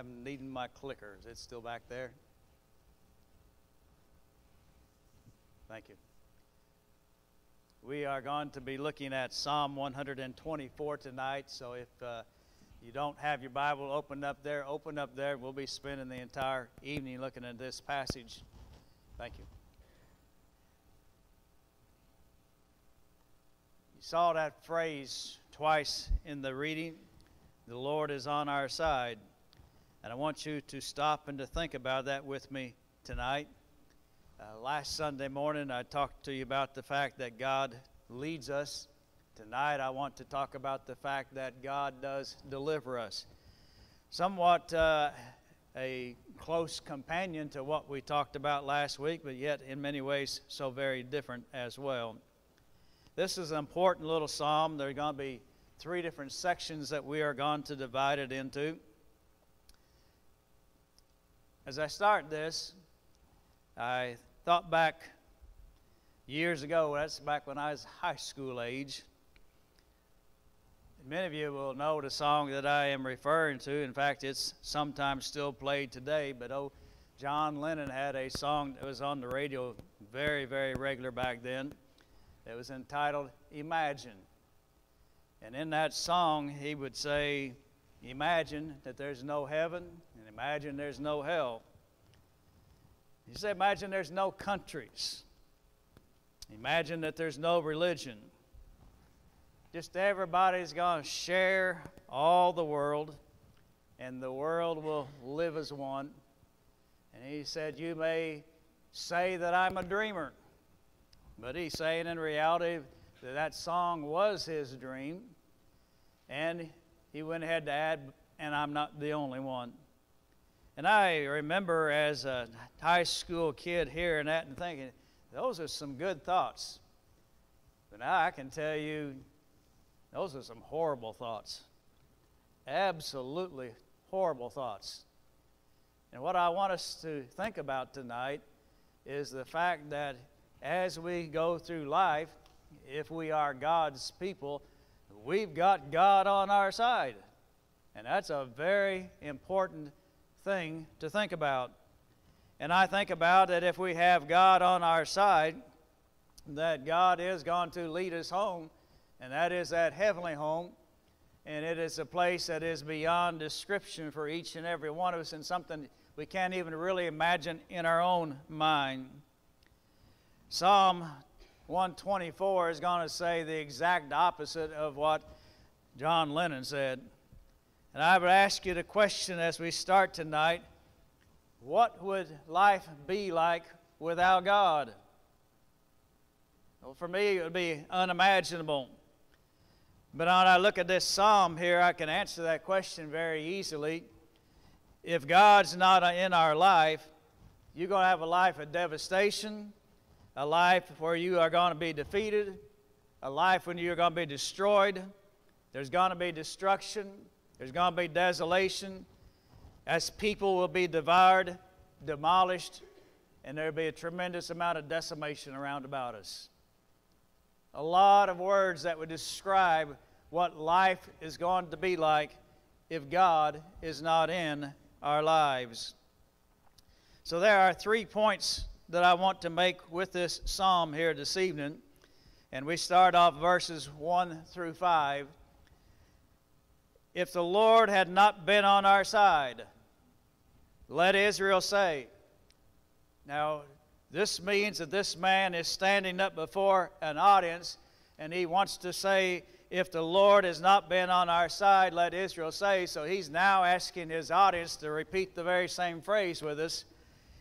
I'm needing my clicker. Is it still back there? Thank you. We are going to be looking at Psalm 124 tonight. So if uh, you don't have your Bible opened up there, open up there. We'll be spending the entire evening looking at this passage. Thank you. You saw that phrase twice in the reading. The Lord is on our side. And I want you to stop and to think about that with me tonight. Uh, last Sunday morning, I talked to you about the fact that God leads us. Tonight, I want to talk about the fact that God does deliver us. Somewhat uh, a close companion to what we talked about last week, but yet in many ways so very different as well. This is an important little psalm. There are going to be three different sections that we are going to divide it into. As I start this, I thought back years ago, that's back when I was high school age. Many of you will know the song that I am referring to. In fact, it's sometimes still played today. But oh, John Lennon had a song that was on the radio very, very regular back then. It was entitled Imagine. And in that song, he would say, Imagine that there's no heaven, imagine there's no hell. He said, Imagine there's no countries. Imagine that there's no religion. Just everybody's going to share all the world, and the world will live as one. And he said, You may say that I'm a dreamer, but he's saying in reality that that song was his dream. And he went ahead to add, and I'm not the only one. And I remember as a high school kid hearing that and thinking, those are some good thoughts. But now I can tell you, those are some horrible thoughts. Absolutely horrible thoughts. And what I want us to think about tonight is the fact that as we go through life, if we are God's people, we've got God on our side. And that's a very important thing to think about. And I think about that if we have God on our side, that God is going to lead us home, and that is that heavenly home. And it is a place that is beyond description for each and every one of us, and something we can't even really imagine in our own mind. Psalm 124 is going to say the exact opposite of what John Lennon said. And I would ask you the question as we start tonight what would life be like without God? Well, for me, it would be unimaginable. But when I look at this psalm here, I can answer that question very easily. If God's not in our life, you're going to have a life of devastation, a life where you are going to be defeated, a life when you're going to be destroyed. There's going to be destruction. There's going to be desolation as people will be devoured, demolished, and there'll be a tremendous amount of decimation around about us. A lot of words that would describe what life is going to be like if God is not in our lives. So, there are three points that I want to make with this psalm here this evening. And we start off verses 1 through 5 if the Lord had not been on our side, let Israel say. Now, this means that this man is standing up before an audience and he wants to say, If the Lord has not been on our side, let Israel say. So he's now asking his audience to repeat the very same phrase with us.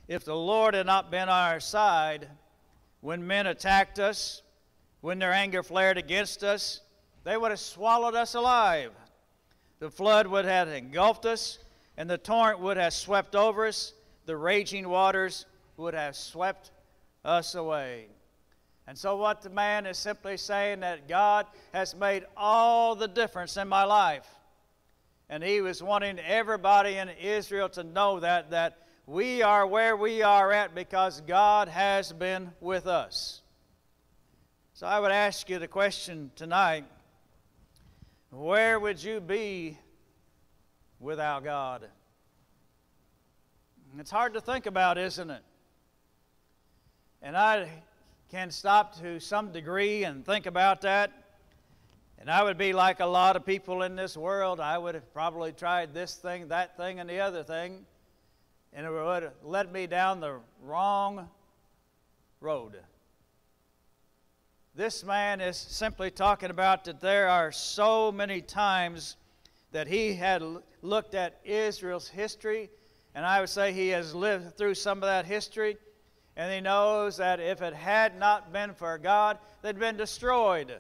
If the Lord had not been on our side, when men attacked us, when their anger flared against us, they would have swallowed us alive the flood would have engulfed us, and the torrent would have swept over us. The raging waters would have swept us away. And so, what the man is simply saying that God has made all the difference in my life. And he was wanting everybody in Israel to know that, that we are where we are at because God has been with us. So, I would ask you the question tonight where would you be without God? It's hard to think about, isn't it? And I can stop to some degree and think about that. And I would be like a lot of people in this world. I would have probably tried this thing, that thing, and the other thing. And it would have led me down the wrong road. This man is simply talking about that there are so many times that he had looked at Israel's history, and I would say he has lived through some of that history, and he knows that if it had not been for God, they'd been destroyed,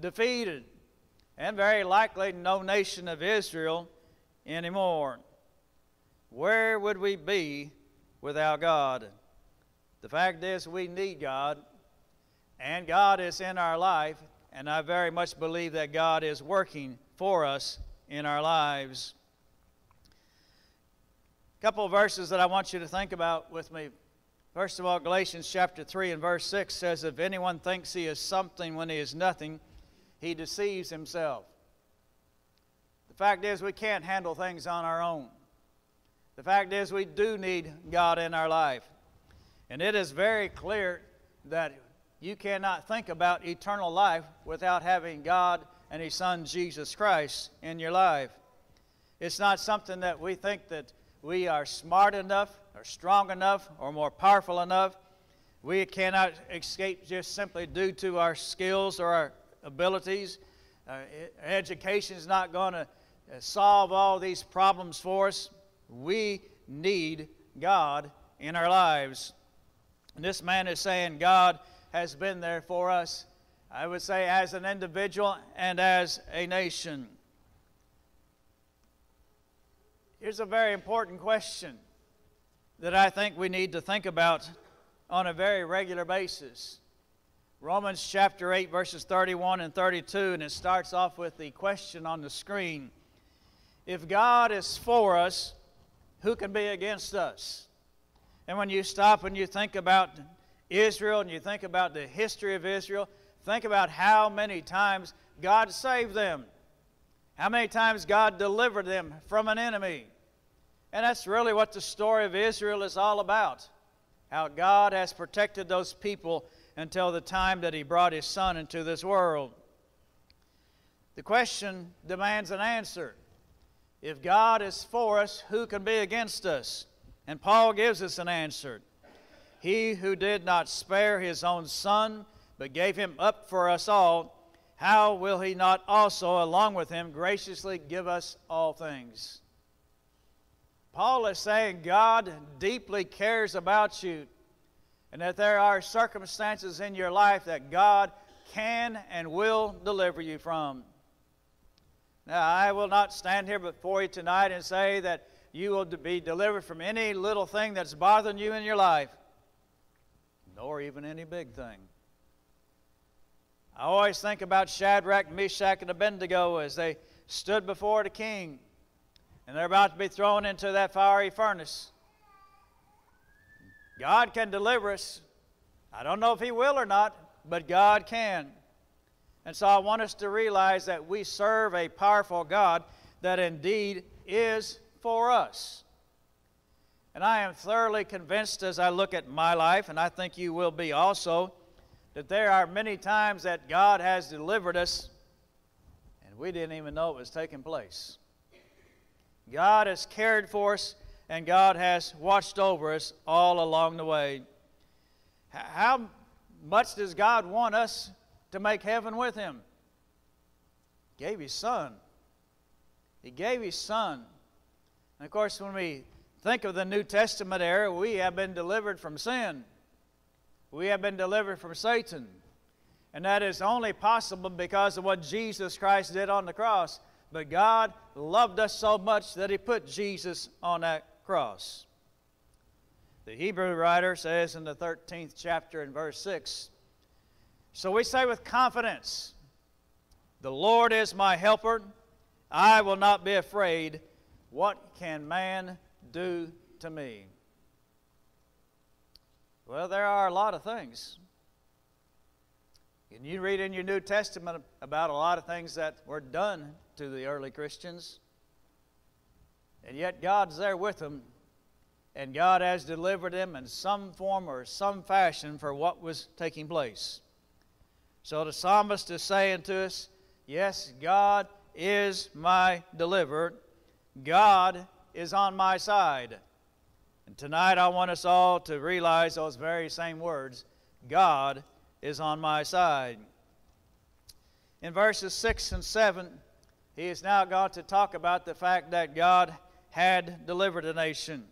defeated, and very likely no nation of Israel anymore. Where would we be without God? The fact is, we need God, and God is in our life, and I very much believe that God is working for us in our lives. A couple of verses that I want you to think about with me. First of all, Galatians chapter 3 and verse 6 says, If anyone thinks he is something when he is nothing, he deceives himself. The fact is, we can't handle things on our own. The fact is, we do need God in our life. And it is very clear that you cannot think about eternal life without having God and His Son Jesus Christ in your life. It's not something that we think that we are smart enough or strong enough or more powerful enough. We cannot escape just simply due to our skills or our abilities. Uh, education is not going to uh, solve all these problems for us. We need God in our lives. And this man is saying God has been there for us, I would say, as an individual and as a nation. Here's a very important question that I think we need to think about on a very regular basis. Romans chapter 8, verses 31 and 32, and it starts off with the question on the screen If God is for us, who can be against us? And when you stop and you think about Israel and you think about the history of Israel, think about how many times God saved them, how many times God delivered them from an enemy. And that's really what the story of Israel is all about how God has protected those people until the time that He brought His Son into this world. The question demands an answer. If God is for us, who can be against us? And Paul gives us an answer. He who did not spare his own son, but gave him up for us all, how will he not also, along with him, graciously give us all things? Paul is saying God deeply cares about you, and that there are circumstances in your life that God can and will deliver you from. Now, I will not stand here before you tonight and say that you will be delivered from any little thing that's bothering you in your life, nor even any big thing. I always think about Shadrach, Meshach, and Abednego as they stood before the king and they're about to be thrown into that fiery furnace. God can deliver us. I don't know if He will or not, but God can. And so I want us to realize that we serve a powerful God that indeed is for us. And I am thoroughly convinced as I look at my life, and I think you will be also, that there are many times that God has delivered us and we didn't even know it was taking place. God has cared for us and God has watched over us all along the way. How much does God want us to make heaven with Him? He gave His Son. He gave His Son. And of course, when we think of the New Testament era, we have been delivered from sin. We have been delivered from Satan. And that is only possible because of what Jesus Christ did on the cross. But God loved us so much that He put Jesus on that cross. The Hebrew writer says in the 13th chapter in verse 6 So we say with confidence, The Lord is my helper. I will not be afraid. What can man do to me? Well, there are a lot of things. And you read in your New Testament about a lot of things that were done to the early Christians. And yet God's there with them and God has delivered them in some form or some fashion for what was taking place. So the psalmist is saying to us, Yes, God is my deliverer. God is on my side. And tonight I want us all to realize those very same words God is on my side. In verses 6 and 7, he is now going to talk about the fact that God had delivered a nation.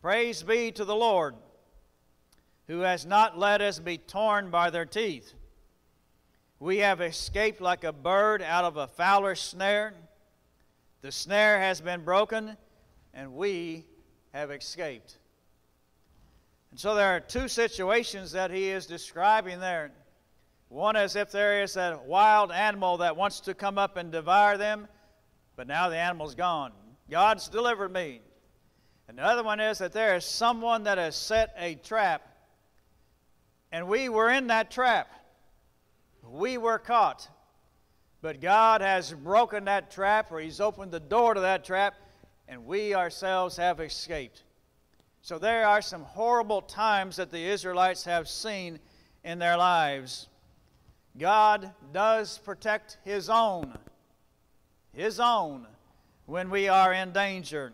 Praise be to the Lord, who has not let us be torn by their teeth. We have escaped like a bird out of a fowler's snare. The snare has been broken, and we have escaped. And so there are two situations that he is describing there. One is if there is a wild animal that wants to come up and devour them, but now the animal's gone. God's delivered me. Another one is that there is someone that has set a trap, and we were in that trap. We were caught. But God has broken that trap, or He's opened the door to that trap, and we ourselves have escaped. So there are some horrible times that the Israelites have seen in their lives. God does protect His own, His own, when we are in danger.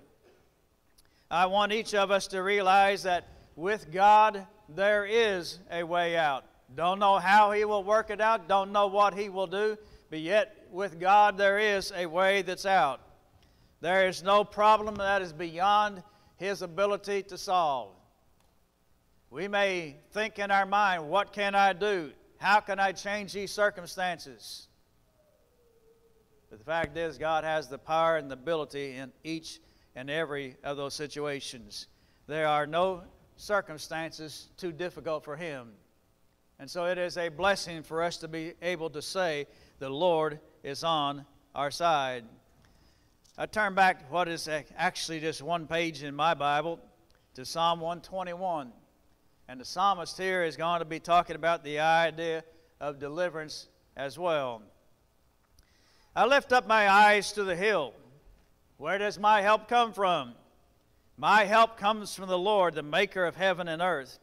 I want each of us to realize that with God, there is a way out. Don't know how He will work it out, don't know what He will do, but yet with God, there is a way that's out. There is no problem that is beyond His ability to solve. We may think in our mind, what can I do? How can I change these circumstances? But the fact is, God has the power and the ability in each and every of those situations. There are no circumstances too difficult for Him. And so it is a blessing for us to be able to say, The Lord is on our side. I turn back to what is actually just one page in my Bible to Psalm 121. And the psalmist here is going to be talking about the idea of deliverance as well. I lift up my eyes to the hill. Where does my help come from? My help comes from the Lord, the maker of heaven and earth.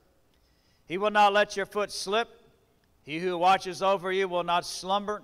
He will not let your foot slip. He who watches over you will not slumber.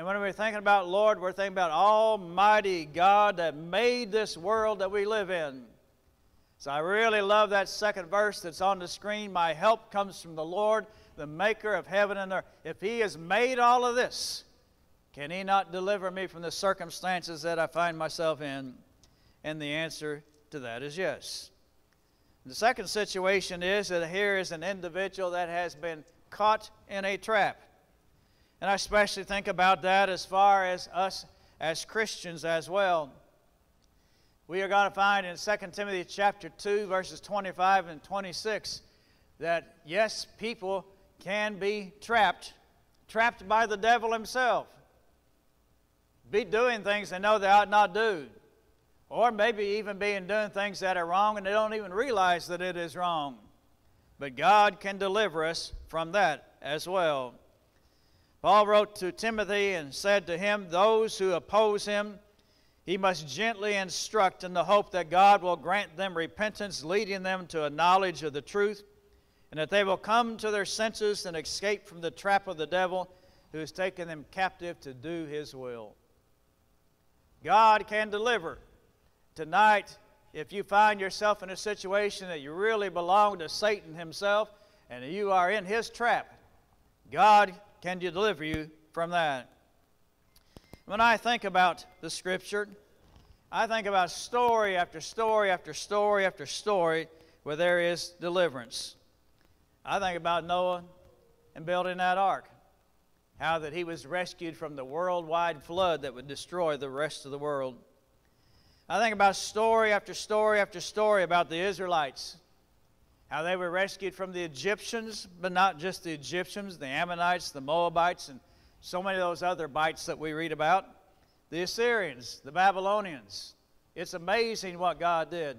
And when we're thinking about Lord, we're thinking about Almighty God that made this world that we live in. So I really love that second verse that's on the screen. My help comes from the Lord, the maker of heaven and earth. If He has made all of this, can He not deliver me from the circumstances that I find myself in? And the answer to that is yes. The second situation is that here is an individual that has been caught in a trap. And I especially think about that as far as us as Christians as well. We are going to find in 2 Timothy chapter 2 verses 25 and 26 that yes, people can be trapped, trapped by the devil himself. Be doing things they know they ought not do. Or maybe even being doing things that are wrong and they don't even realize that it is wrong. But God can deliver us from that as well. Paul wrote to Timothy and said to him, Those who oppose him, he must gently instruct in the hope that God will grant them repentance, leading them to a knowledge of the truth, and that they will come to their senses and escape from the trap of the devil who has taken them captive to do his will. God can deliver tonight, if you find yourself in a situation that you really belong to Satan himself and you are in his trap, God can you deliver you from that. When I think about the scripture, I think about story after story after story after story where there is deliverance. I think about Noah and building that ark. How that he was rescued from the worldwide flood that would destroy the rest of the world. I think about story after story after story about the Israelites how they were rescued from the Egyptians, but not just the Egyptians, the Ammonites, the Moabites, and so many of those other bites that we read about. The Assyrians, the Babylonians. It's amazing what God did.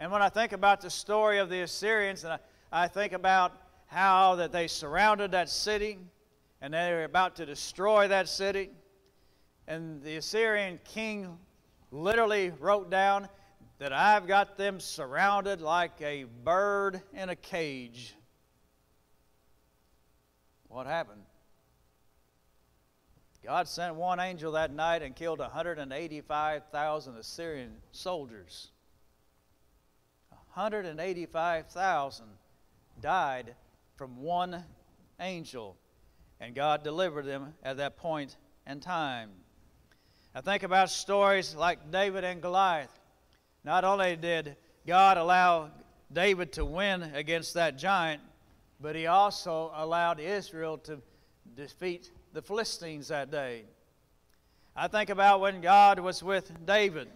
And when I think about the story of the Assyrians, and I, I think about how that they surrounded that city and they were about to destroy that city, and the Assyrian king literally wrote down that I've got them surrounded like a bird in a cage. What happened? God sent one angel that night and killed 185,000 Assyrian soldiers. 185,000 died from one angel, and God delivered them at that point in time. I think about stories like David and Goliath. Not only did God allow David to win against that giant, but he also allowed Israel to defeat the Philistines that day. I think about when God was with David,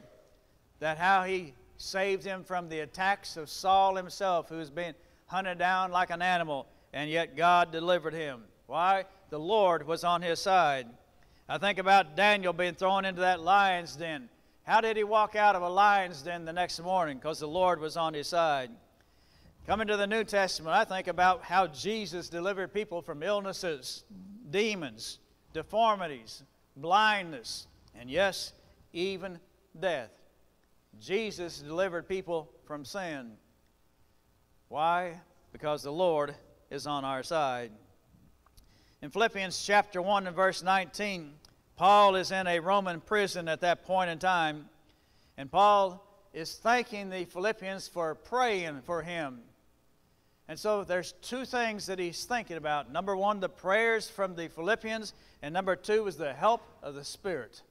that how he saved him from the attacks of Saul himself, who was being hunted down like an animal, and yet God delivered him. Why? The Lord was on his side. I think about Daniel being thrown into that lion's den. How did he walk out of a lion's den the next morning? Because the Lord was on his side. Coming to the New Testament, I think about how Jesus delivered people from illnesses, demons, deformities, blindness, and yes, even death. Jesus delivered people from sin. Why? Because the Lord is on our side. In Philippians chapter 1 and verse 19, Paul is in a Roman prison at that point in time, and Paul is thanking the Philippians for praying for him. And so there's two things that he's thinking about. Number one, the prayers from the Philippians, and number two is the help of the Spirit.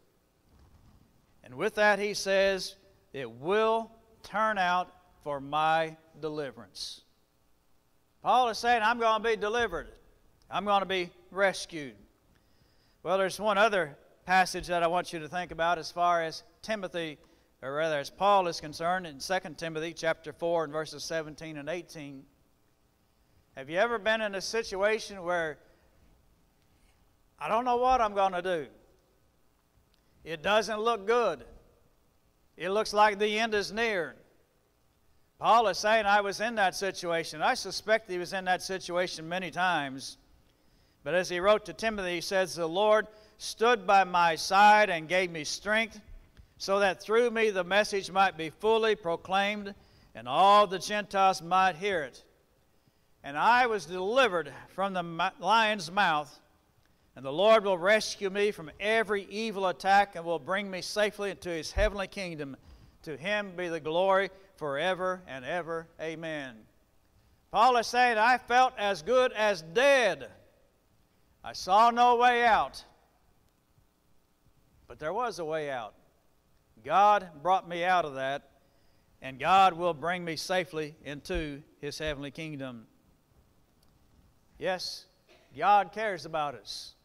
And with that, he says, It will turn out for my deliverance. Paul is saying, I'm going to be delivered, I'm going to be rescued. Well, there's one other passage that I want you to think about as far as Timothy, or rather as Paul is concerned in 2 Timothy chapter 4 and verses 17 and 18. Have you ever been in a situation where I don't know what I'm going to do? It doesn't look good. It looks like the end is near. Paul is saying I was in that situation. I suspect he was in that situation many times. But as he wrote to Timothy, he says, The Lord stood by my side and gave me strength, so that through me the message might be fully proclaimed and all the Gentiles might hear it. And I was delivered from the lion's mouth, and the Lord will rescue me from every evil attack and will bring me safely into his heavenly kingdom. To him be the glory forever and ever. Amen. Paul is saying, I felt as good as dead I saw no way out, but there was a way out. God brought me out of that, and God will bring me safely into His heavenly kingdom. Yes, God cares about us.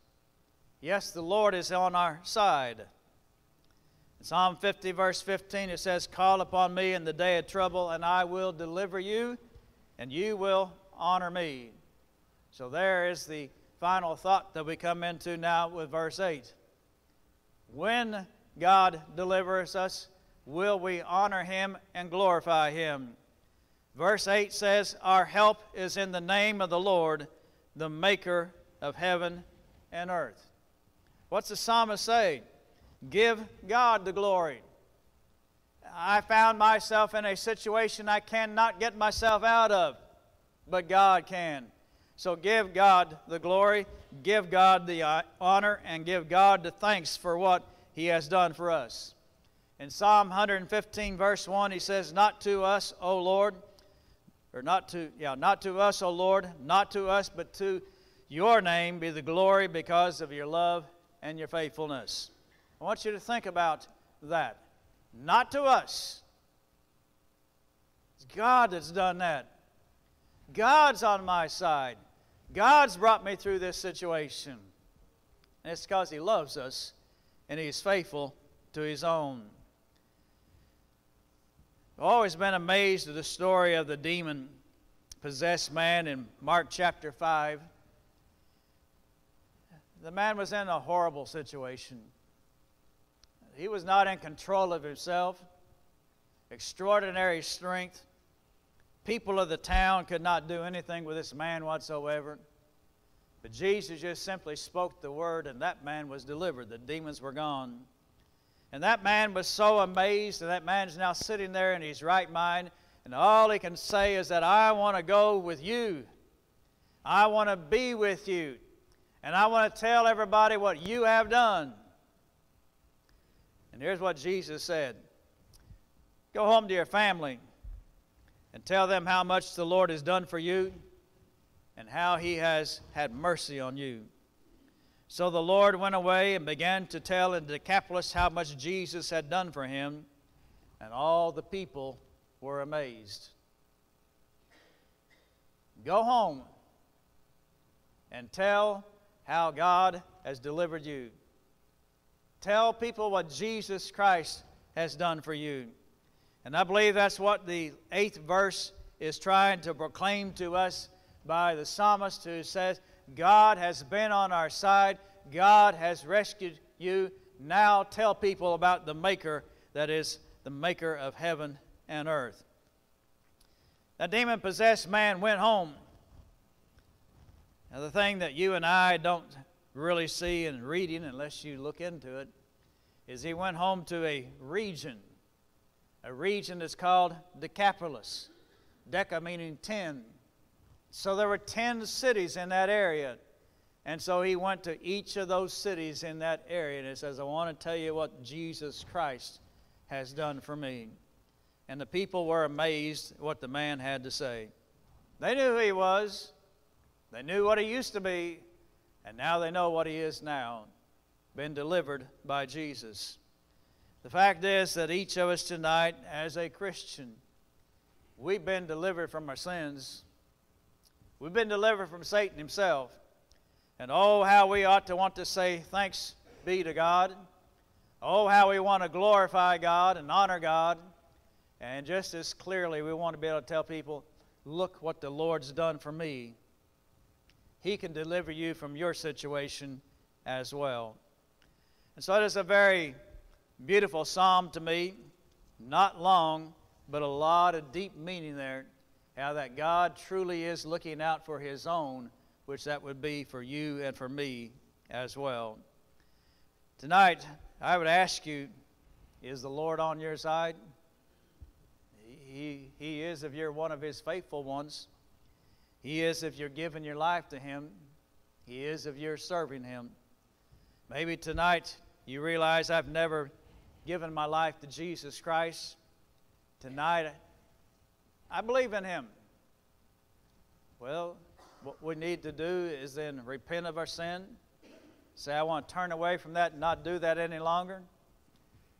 Yes, the Lord is on our side. In Psalm 50, verse 15, it says, Call upon me in the day of trouble, and I will deliver you, and you will honor me. So there is the final thought that we come into now with verse 8. When God delivers us, will we honor him and glorify him? Verse 8 says, Our help is in the name of the Lord, the maker of heaven and earth. What's the psalmist say? Give God the glory. I found myself in a situation I cannot get myself out of, but God can. So give God the glory, give God the uh, honor, and give God the thanks for what He has done for us. In Psalm 115, verse 1, he says, Not to us, O Lord, or not to, yeah, not to us, O Lord, not to us, but to your name be the glory because of your love and your faithfulness. I want you to think about that. Not to us. It's God that's done that. God's on my side. God's brought me through this situation. And it's because He loves us and He's faithful to His own. I've always been amazed at the story of the demon possessed man in Mark chapter 5. The man was in a horrible situation. He was not in control of himself, extraordinary strength. People of the town could not do anything with this man whatsoever. But Jesus just simply spoke the word, and that man was delivered. The demons were gone. And that man was so amazed, and that man is now sitting there in his right mind, and all he can say is that I want to go with you. I want to be with you. And I want to tell everybody what you have done. And here's what Jesus said Go home to your family and tell them how much the Lord has done for you and how he has had mercy on you. So the Lord went away and began to tell in Decapolis how much Jesus had done for him, and all the people were amazed. Go home and tell how God has delivered you. Tell people what Jesus Christ has done for you. And I believe that's what the eighth verse is trying to proclaim to us by the psalmist who says, God has been on our side, God has rescued you. Now tell people about the Maker that is the Maker of heaven and earth. That demon possessed man went home. Now, the thing that you and I don't really see in reading, unless you look into it, is he went home to a region. A region that's called Decapolis. Deca meaning ten. So there were ten cities in that area. And so he went to each of those cities in that area and he says, I want to tell you what Jesus Christ has done for me. And the people were amazed what the man had to say. They knew who he was, they knew what he used to be, and now they know what he is now been delivered by Jesus. The fact is that each of us tonight, as a Christian, we've been delivered from our sins. We've been delivered from Satan himself. And oh, how we ought to want to say thanks be to God. Oh, how we want to glorify God and honor God. And just as clearly, we want to be able to tell people, look what the Lord's done for me. He can deliver you from your situation as well. And so it is a very beautiful psalm to me. Not long, but a lot of deep meaning there. How that God truly is looking out for His own, which that would be for you and for me as well. Tonight, I would ask you is the Lord on your side? He, he is if you're one of His faithful ones. He is if you're giving your life to Him. He is if you're serving Him. Maybe tonight you realize I've never given my life to Jesus Christ. Tonight, I believe in Him. Well, what we need to do is then repent of our sin. Say, I want to turn away from that and not do that any longer.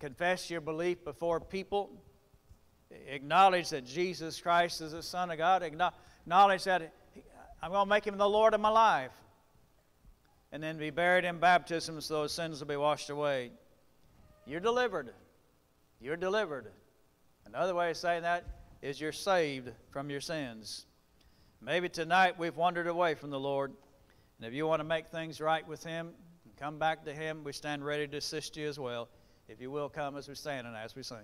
Confess your belief before people. Acknowledge that Jesus Christ is the Son of God. Acknowledge that I'm going to make Him the Lord of my life and then be buried in baptism so those sins will be washed away. You're delivered. You're delivered. Another way of saying that is you're saved from your sins. Maybe tonight we've wandered away from the Lord. And if you want to make things right with Him and come back to Him, we stand ready to assist you as well. If you will come as we stand and as we sing.